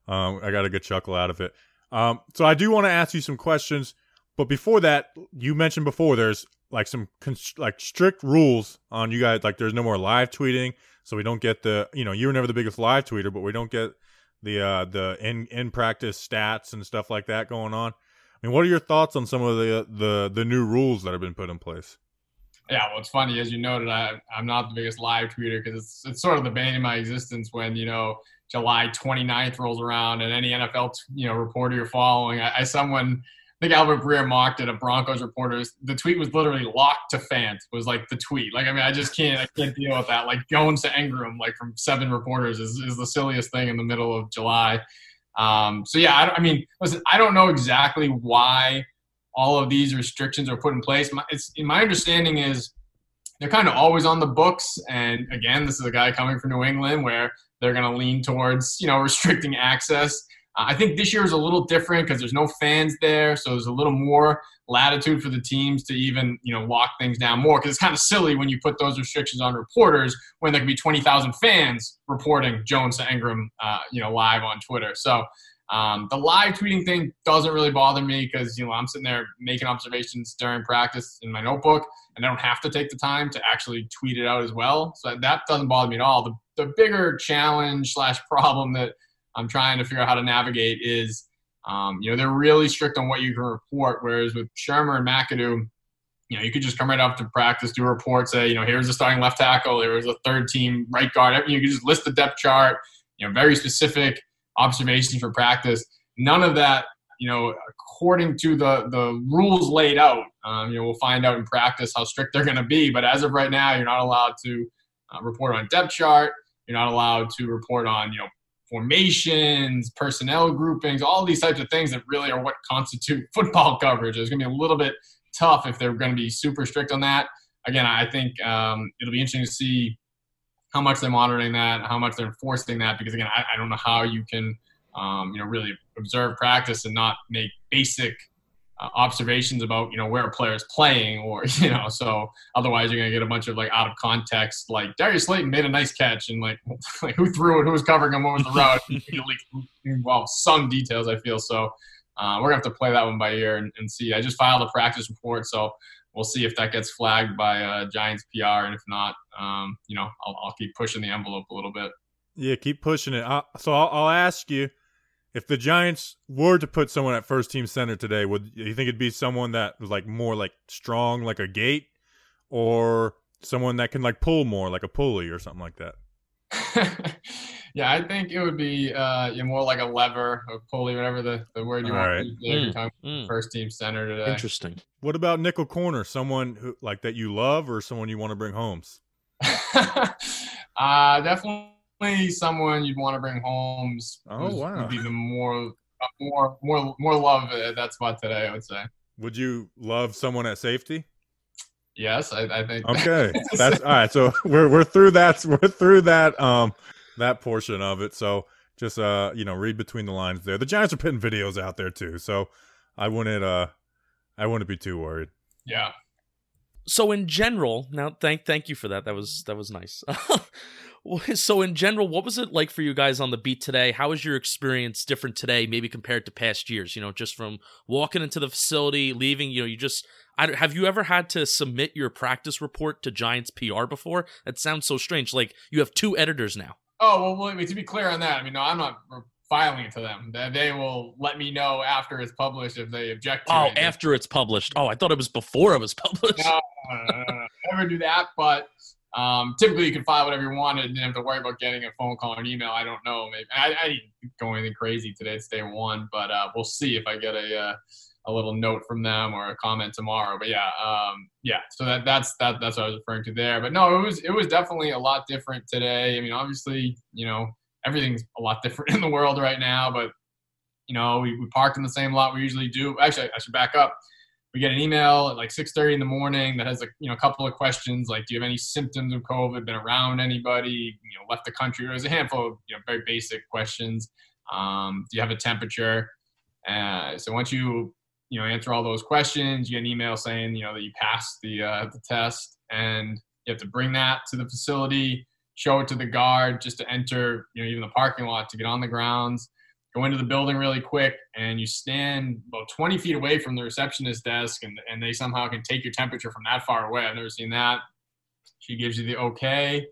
C: Um, I got a good chuckle out of it. Um, so I do want to ask you some questions, but before that, you mentioned before there's like some const- like strict rules on you guys. Like there's no more live tweeting, so we don't get the you know you were never the biggest live tweeter, but we don't get the uh the in in practice stats and stuff like that going on. Mean, what are your thoughts on some of the the the new rules that have been put in place?
G: Yeah, well, it's funny as you noted. I I'm not the biggest live tweeter because it's it's sort of the bane of my existence when you know July 29th rolls around and any NFL you know reporter you're following. I, I someone I think Albert Breer mocked it. A Broncos reporters. The tweet was literally Lock to Fant. Was like the tweet. Like I mean, I just can't. I can't deal with that. Like going to Engram, like from seven reporters, is, is the silliest thing in the middle of July. Um, so yeah, I, I, mean, listen, I don't know exactly why all of these restrictions are put in place. My, my understanding is they're kind of always on the books. And again, this is a guy coming from New England where they're going to lean towards you know *laughs* restricting access. Uh, I think this year is a little different because there's no fans there, so there's a little more latitude for the teams to even you know lock things down more. Because it's kind of silly when you put those restrictions on reporters when there could be 20,000 fans reporting Jones to Engram, uh, you know, live on Twitter. So um, the live tweeting thing doesn't really bother me because you know I'm sitting there making observations during practice in my notebook, and I don't have to take the time to actually tweet it out as well. So that doesn't bother me at all. The the bigger challenge slash problem that I'm trying to figure out how to navigate is, um, you know, they're really strict on what you can report. Whereas with Shurmur and McAdoo, you know, you could just come right up to practice, do a report, say, you know, here's the starting left tackle, here's a third team right guard. You can just list the depth chart, you know, very specific observations for practice. None of that, you know, according to the the rules laid out. Um, you know, we'll find out in practice how strict they're going to be. But as of right now, you're not allowed to uh, report on depth chart. You're not allowed to report on, you know, formations, personnel groupings, all these types of things that really are what constitute *laughs* football coverage. It's going to be a little bit tough if they're going to be super strict on that. Again, I think um, it'll be interesting to see how much they're monitoring that, how much they're enforcing that, because again, I, I don't know how you can, um, you know, really observe practice and not make basic – uh, observations about you know where a player is playing or *laughs* you know so otherwise you're gonna get a bunch of like out of context like Darius Slayton made a nice catch and like *laughs* like who threw it? Who was covering him? What was the route? *laughs* Well some details I feel. So uh, we're gonna have to play that one by ear and, and, see. I just filed a practice report so we'll see if that gets flagged by uh, Giants PR and if not um, you know I'll, I'll, keep pushing the envelope a little bit.
C: Yeah keep pushing it. I so I'll, I'll ask you if the Giants were to put someone at first team center today, would you think it'd be someone that was like more like strong, like a gate, or someone that can like pull more, like a pulley or something like that? *laughs*
G: yeah, I think it would be uh, more like a lever, a pulley, whatever the, the word you All want right. to use mm, mm. first team center today.
D: Interesting.
C: What about nickel corner? Someone who like that you love, or someone you want to bring homes? *laughs*
G: uh, definitely someone you'd want to bring home.
C: Oh wow!
G: Would be the more, more, more, more love at that spot today. I would say.
C: Would you love someone at safety?
G: Yes, I, I think.
C: Okay, *laughs* that's all right. So *laughs* we're we're through that. We're through that um that portion of it. So just uh you know read between the lines there. The Giants are putting videos out there too, so I wouldn't uh I wouldn't be too worried.
G: Yeah.
D: So in general, now thank thank you for that. That was that was nice. *laughs* *laughs* So, in general, what was it like for you guys on the beat today? How was your experience different today, maybe compared to past years? You know, just from walking into the facility, leaving. You know, you just I, have you ever had to submit your practice report to Giants PR before? That sounds so strange. Like you have two editors now.
G: Oh well, wait, to be clear on that, I mean, no, I'm not filing it to them. They will let me know after it's published if they object.
D: oh, it. after it's published. Oh, I thought it was before it was *laughs* published.
G: No, no, no, no, no. never do that. But Um, typically, you can file whatever you wanted and didn't have to worry about getting a phone call or an email. I don't know. Maybe I, I didn't go anything crazy today. It's day one, but uh, we'll see if I get a uh, a little note from them or a comment tomorrow. But yeah, um, yeah. So that that's that that's what I was referring to there. But no, it was it was definitely a lot different today. I mean, obviously, you know, everything's a lot *laughs* different in the world right now. But you know, we, we parked in the same lot we usually do. Actually, I should back up we get an email at like 6.30 in the morning that has a you know couple of questions like do you have any symptoms of covid been around anybody you know left the country? There's a handful of you know very basic questions. Um, do you have a temperature? Uh, so once you you know answer all those questions you get an email saying you know that you passed the uh, the test and you have to bring that to the facility show it to the guard just to enter you know even the parking lot to get on the grounds go into the building really quick and you stand about 20 feet away from the receptionist desk and, and they somehow can take your temperature from that far away. I've never seen that. She gives you the okay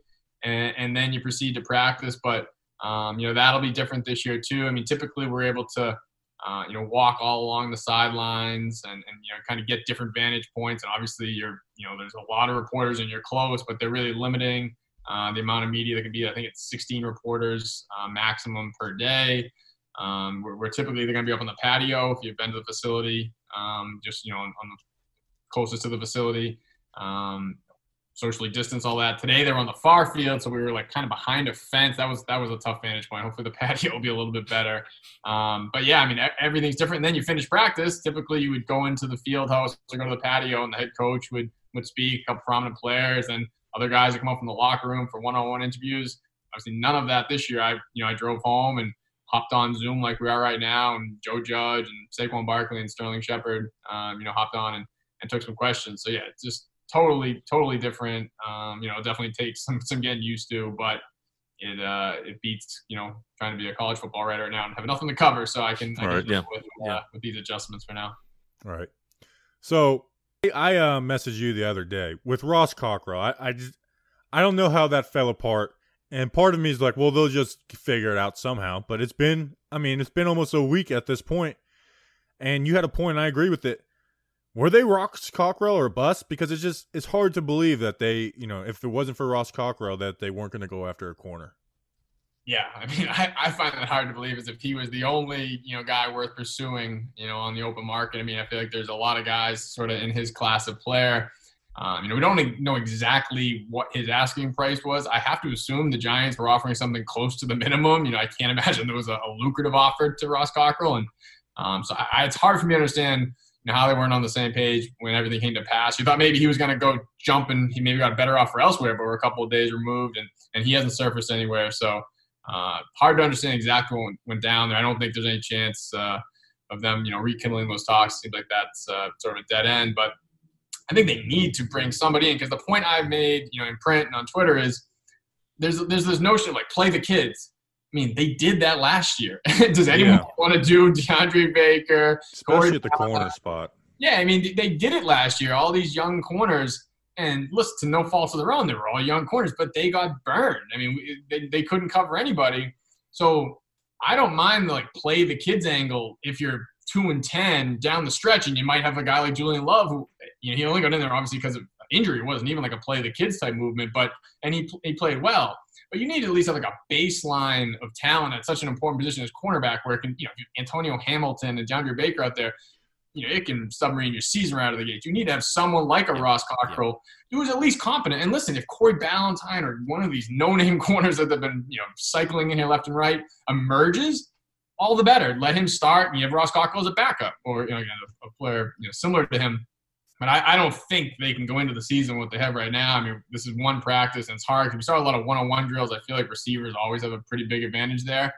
G: and, and then you proceed to practice. But, um, you know, that'll be different this year too. I mean, typically we're able to, uh, you know, walk all along the sidelines and, and, you know, kind of get different vantage points. And obviously you're, you know, there's a lot of reporters and you're close, but they're really limiting uh, the amount of media that can be. I think it's 16 reporters uh, maximum per day. Um, we're, we're, typically they're going to be up on the patio if you've been to the facility, um, just you know on, on, the closest to the facility. Um, socially distance, all that. Today they were on the far field, so we were like kind of behind a fence. That was that was a tough vantage point. Hopefully the *laughs* patio will be a little bit better. Um, but yeah, I mean everything's different. And then you finish practice. Typically you would go into the field house or go to the patio, and the head coach would would speak, a couple prominent players, and other guys would come up from the locker room for one-on-one interviews. Obviously, none of that this year. I you know I drove home and hopped on Zoom like we are right now, and Joe Judge and Saquon Barkley and Sterling Shepard, um, you know, hopped on and, and took some questions. So yeah, it's just totally, totally different. Um, you know, definitely takes *laughs* some some getting used to, but it uh, it beats you know trying to be a college football writer now and have nothing to cover, so I can, I can
C: right, yeah.
G: with, uh, with these adjustments for now.
C: All right. So I uh, messaged you the other day with Ross Cockrell. I, I just I don't know how that fell apart and part of me is like, well, they'll just figure it out somehow. But it's been, I mean, it's been almost a week at this point. and you had a point. I agree with it. Were they Ross Cockrell or bust? Because it's just it's hard to believe that they, you know, if it wasn't for Ross Cockrell, that they weren't going to go after a corner.
G: Yeah, I mean, *laughs* I, I find it hard to believe as if he was the only, you know, guy worth pursuing, you know, on the open market. I mean, I feel like there's a lot of guys sort of in his class of player um, you know, we don't know exactly what his asking price was. I have to assume the Giants were offering something close to the minimum. You know, I can't *laughs* imagine there was a, a lucrative offer to Ross Cockrell, and um, so I, it's hard for me to understand you know, how they weren't on the same page when everything came to pass. You thought maybe he was going to go jump and he maybe got a better offer elsewhere, but we're a couple of days removed, and and he hasn't surfaced anywhere. So uh, hard to understand exactly what went down there. I don't think there's any chance. Uh, of them, you know, rekindling those talks seems like that's uh, sort of a dead end. But I think they need to bring somebody in because the point I've made, you know, in print and on Twitter is there's there's this notion of like play the kids. I mean, they did that last year. *laughs* Does anyone yeah. want to do DeAndre Baker,
C: especially Corey at the corner spot?
G: Yeah, I mean, they did it last year. All these young corners, and listen, to no fault of their own, they were all young corners, but they got burned. I mean, they, they couldn't cover anybody. So I don't mind the like play the kids angle if you're two and ten down the stretch, and you might have a guy like Julian Love who you know he only got in there obviously because of injury. It wasn't even like a play of the kids type movement, but and he he played well. But you need to at least have like a baseline of talent at such an important position as cornerback, where it can you know Antonio Hamilton and DeAndre Baker out there. You know, it can submarine your season right out of the gate. You need to have someone like a Ross Cockrell who is at least competent. And listen, if Corey Ballentine or one of these no-name *laughs* corners that have been, you know, cycling in here left and right emerges, all the better. Let him start, and you have Ross Cockrell as a backup, or you know, a, player you know similar to him. But I, I, don't think they can go into the season what they have right now. I mean, this is one practice, and it's hard we saw a lot of one-on-one drills. I feel like receivers always have a pretty big advantage there,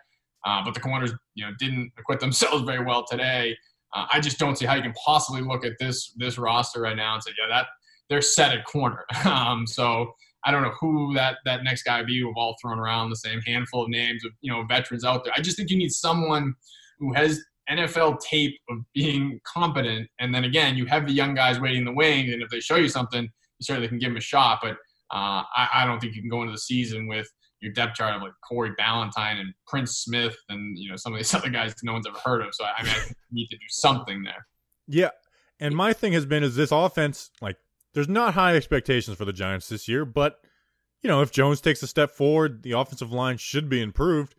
G: uh, but the corners, you know, didn't acquit themselves very well today. Uh, I just don't see how you can possibly look at this this roster right now and say, yeah, that they're set at corner. *laughs* um, so I don't know who that that next guy would be. We've all thrown around the same handful of names of you know veterans out there. I just think you need someone who has NFL tape of being competent, and then again, you have the young guys waiting in the wing, and if they show you something, you certainly can give them a shot. But uh, I, I, don't think you can go into the season with your depth chart of like Corey Ballentine and Prince Smith, and you know some of these *laughs* other guys no one's ever heard of. So I mean, I need to do something there.
C: Yeah, and my thing has been is this offense like there's not high expectations for the Giants this year, but you know, if Jones takes a step forward, the offensive line should be improved.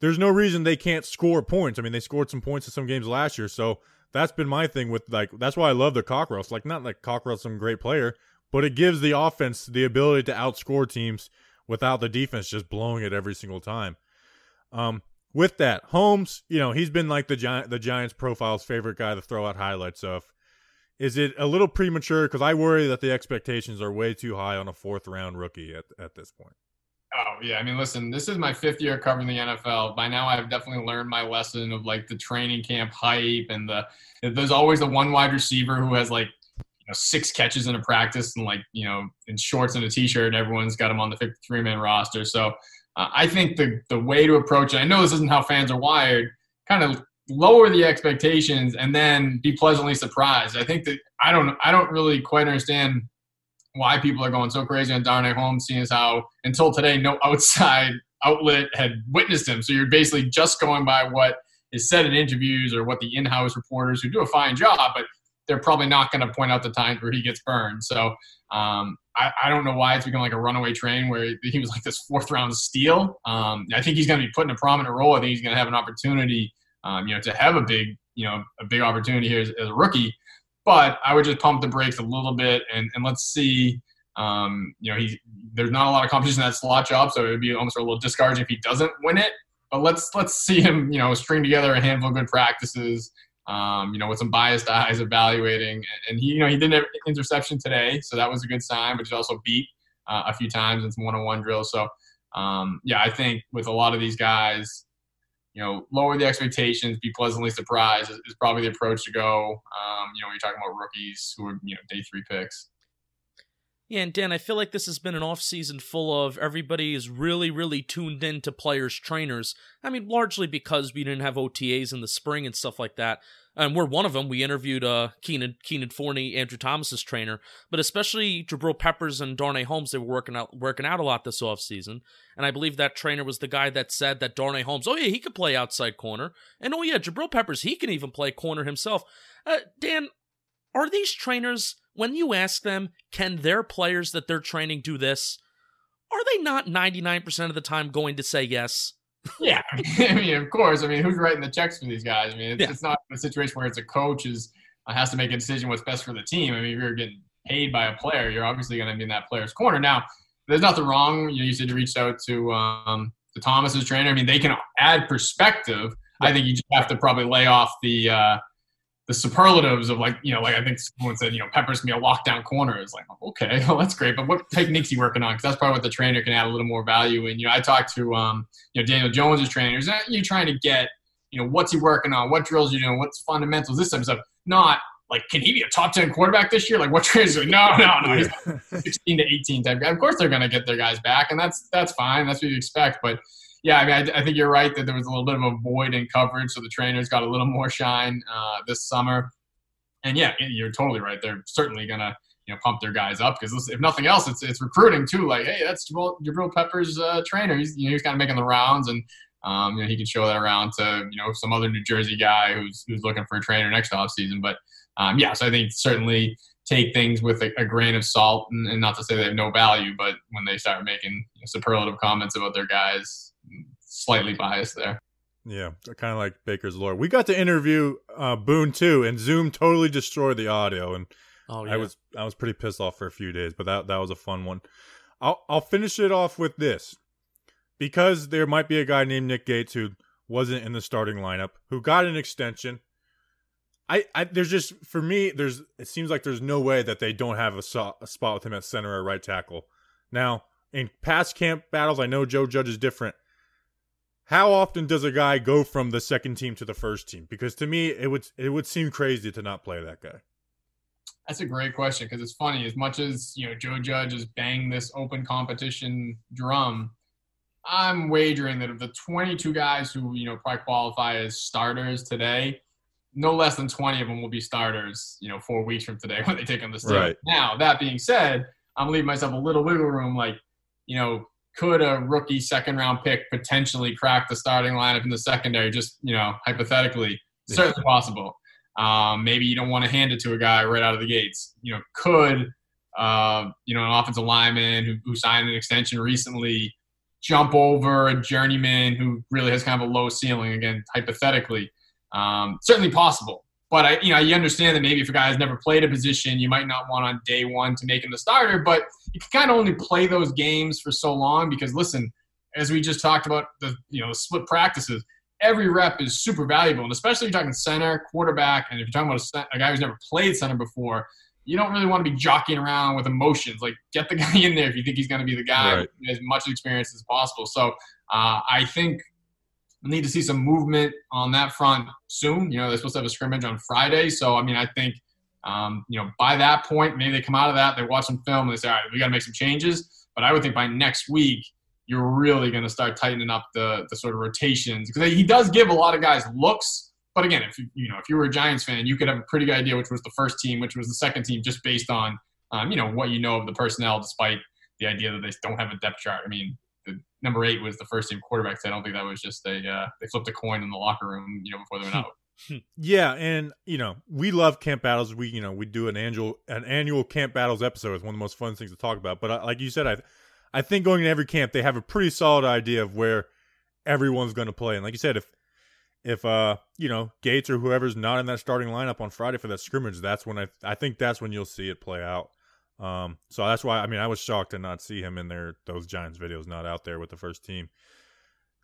C: There's no reason they can't score points. I mean, they scored some points in some games last year, so that's been my thing with like that's why I love the Cockrells. Like not like Cockrell's some great player, but it gives the offense the ability to outscore teams without the defense just blowing it every single time. Um, with that, Holmes, you know, he's been like the giant the Giants profile's favorite guy to throw out highlights of. Is it a little premature? Because I worry that the expectations are way too high on a fourth round rookie at, at this point.
G: Oh yeah, I mean, listen, this is my fifth year covering the NFL. By now, I've definitely learned my lesson of like the training camp hype and the there's always the one wide receiver who has like you know six catches in a practice and like you know in shorts and a t-shirt, and everyone's got him on the 53 man roster. So uh, I think the the way to approach it, I know this isn't how fans are wired, kind of lower the expectations and then be pleasantly surprised. I think that I don't I don't really quite understand why people are going so crazy on Darnay Holmes, seeing as how until today no *laughs* outside outlet had witnessed him. So you're basically just going by what is said in interviews or what the in-house reporters who do a fine job, but they're probably not going to point out the times where he gets burned. So um, I, I, don't know why it's become like a runaway train where he was like this fourth round steal. Um, I think he's going to be put in a prominent role. I think he's going to have an opportunity, um, you know, to have a big, you know, a big opportunity here as, as, a rookie. But I would just pump the brakes a little bit and, and let's see. Um, you know, he there's not a lot of competition in that slot job, so it would be almost a little discouraging if he doesn't win it. But let's let's see him, you know, string together a handful of good practices. Um, you know, with some biased eyes evaluating, and he, you know, he didn't have interception today, so that was a good sign. But he also beat uh, a few times in some one-on-one drills. So, um, yeah, I think with a lot of these guys, you know, lower the expectations, be pleasantly surprised is, is probably the approach to go. Um, you know, when you're talking about rookies who are, you know, day three picks.
D: Yeah, and Dan, I feel like this has been an off season full of everybody is really, really tuned in to players, trainers. I mean, largely because we didn't have OTAs in the spring and stuff like that. And we're one of them. We interviewed uh, Keenan Keenan Forney, Andrew Thomas's trainer, but especially Jabril Peppers and Darnay Holmes. They were working out working out a lot this offseason. And I believe that trainer was the guy that said that Darnay Holmes, oh yeah, he could play outside corner, and oh yeah, Jabril Peppers, he can even play corner himself. Uh, Dan, are these trainers when you ask them, can their players that they're training do this? Are they not 99% of the time going to say yes?
G: Yeah, *laughs* I mean, of course. I mean, who's writing the checks for these guys? I mean, it's, yeah. it's not a situation where it's a coach is uh, has to make a decision what's best for the team. I mean, if you're getting paid by a player, you're obviously going to be in that player's corner. Now, there's nothing wrong. You, know, you said you reached out to um, to Thomas's trainer. I mean, they can add perspective. I think you just have to probably lay off the uh, the superlatives of like you know like I think someone said you know Peppers can be a lockdown corner. is like okay, *laughs* well that's great, but what techniques you working on? Because that's probably what the trainer can add a little more value. And you know I talked to um, you know Daniel Jones's trainers. That you're trying to get you know what's he working on? What drills you doing? What's fundamentals? This type of stuff. Not like can he be a top ten quarterback this year? Like what *laughs* trainers? Like, no, no, no. He's sixteen to eighteen type guy. Of course they're going to get their guys back, and that's that's fine. That's what you expect, but yeah, I mean, I, I, think you're right that there was a little bit of a void in coverage, so the trainers got a little more shine uh, this summer. And yeah, you're totally right. They're certainly gonna you know pump their guys up because if nothing else, it's it's recruiting too. Like, hey, that's Jabril, Jabril Peppers' uh, trainer. He's you know he's kind of making the rounds, and um, you know he can show that around to you know some other New Jersey guy who's who's looking for a trainer next off season. But um, yeah, so I think certainly take things with a, a grain of salt, and, and, not to say they have no value, but when they start making superlative comments about their guys, slightly biased there.
C: Yeah, kind of like Baker's lore. We got to interview uh, Boone too, and Zoom totally destroyed the audio, and oh, yeah. I was I was pretty pissed off for a few days, but that that was a fun one. I'll I'll finish it off with this, because there might be a guy named Nick Gates who wasn't in the starting lineup who got an extension. I, I there's just for me there's it seems like there's no way that they don't have a, so, a spot with him at center or right tackle. Now in past camp battles, I know Joe Judge is different how often does a guy go from the second team to the first team? Because to me, it would it would seem crazy to not play that guy.
G: That's a great question because it's funny. As much as you know, Joe Judge is banging this open competition drum. I'm wagering that of the 22 guys who you know probably qualify as starters today, no less than 20 of them will be starters. You know, four weeks from today *laughs* when they take on the stage. Right. Now that being said, I'm leaving myself a little wiggle room. Like, you know, could a rookie second round pick potentially crack the starting lineup in the secondary? Just you know, hypothetically, certainly possible. Um, maybe you don't want to hand it to a guy right out of the gates. You know, could uh, you know, an offensive lineman who, who signed an extension recently jump over a journeyman who really has kind of a low ceiling again, hypothetically. Um, certainly possible. But I, you know, you understand that maybe if a guy has never played a position, you might not want on day one to make him the starter. But you can kind of only play those games for so long because listen, as we just talked about the you know split practices, every rep is super valuable, and especially if you're talking center, quarterback, and if you're talking about a, a guy who's never played center before, you don't really want to be jockeying around with emotions. Like get the *laughs* guy in there if you think he's going to be the guy
C: Right.
G: as much experience as possible. So uh, I think need to see some movement on that front soon. You know, they're supposed to have a scrimmage on Friday, so I mean, I think. Um, you know, by that point, maybe they come out of that, they watch some film, and they say, "All right, we got to make some changes." But I would think by next week, you're really going to start tightening up the the sort of rotations because he does give a lot of guys looks. But again, if you you know if you were a Giants fan, you could have a pretty good idea which was the first team, which was the second team, just based on um, you know what you know of the personnel, despite the idea that they don't have a depth chart. I mean, number eight was the first team quarterback. So I don't think that was just a uh, they flipped a coin in the locker room, you know, before they went out.
C: Yeah, and you know we love camp battles. We you know we do an annual an annual camp battles episode. It's one of the most fun things to talk about. But uh, like you said, I I think going to every camp they have a pretty solid idea of where everyone's going to play. And like you said, if if uh you know Gates or whoever's not in that starting lineup on Friday for that scrimmage, that's when I I think that's when you'll see it play out. Um, so that's why I mean I was shocked to not see him in there. Those Giants videos not out there with the first team.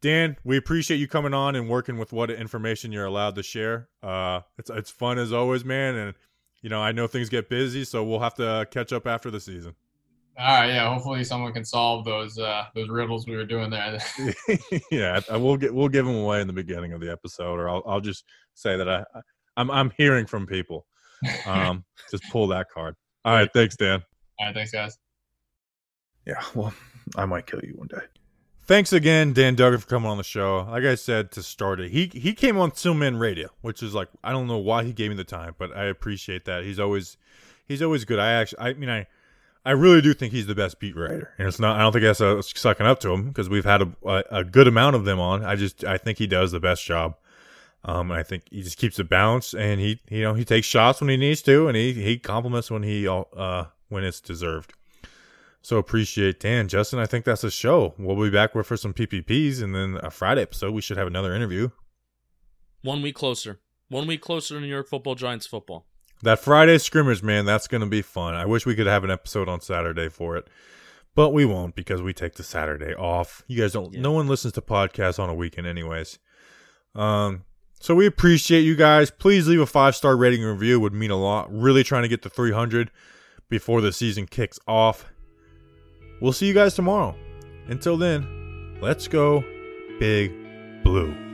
C: Dan, we appreciate you coming on and working with what information you're allowed to share. Uh, it's it's fun as always, man. And you know, I know things get busy, so we'll have to catch up after the season.
G: All right, yeah. Hopefully, someone can solve those uh, those riddles we were doing there. *laughs* *laughs*
C: yeah, I will get we'll give them away in the beginning of the episode, or I'll I'll just say that I I'm I'm hearing from people. *laughs* Um, just pull that card. All right, thanks, Dan.
G: All right, thanks, guys.
C: Yeah, well, I might kill you one day. Thanks again, Dan Duggan, for coming on the show. Like I said to start it, he he came on Stillman Radio, which is like I don't know why he gave me the time, but I appreciate that. He's always he's always good. I actually, I mean, I I really do think he's the best beat writer, and it's not. I don't think that's uh, sucking up to him because we've had a, a a good amount of them on. I just I think he does the best job. Um, I think he just keeps it balanced, and he you know he takes shots when he needs to, and he he compliments when he uh when it's deserved. So appreciate Dan. Justin, I think that's a show. We'll be back with for some PPPs and then a Friday episode. We should have another interview.
D: One week closer. One week closer to New York football, Giants football.
C: That Friday scrimmage, man, that's going to be fun. I wish we could have an episode on Saturday for it, but we won't because we take the Saturday off. You guys don't,
D: Yeah.
C: no one listens to podcasts on a weekend, anyways. Um, so we appreciate you guys. Please leave a five star rating review. Would mean a lot. Really trying to get to 300 before the season kicks off. We'll see you guys tomorrow. Until then, let's go, Big Blue.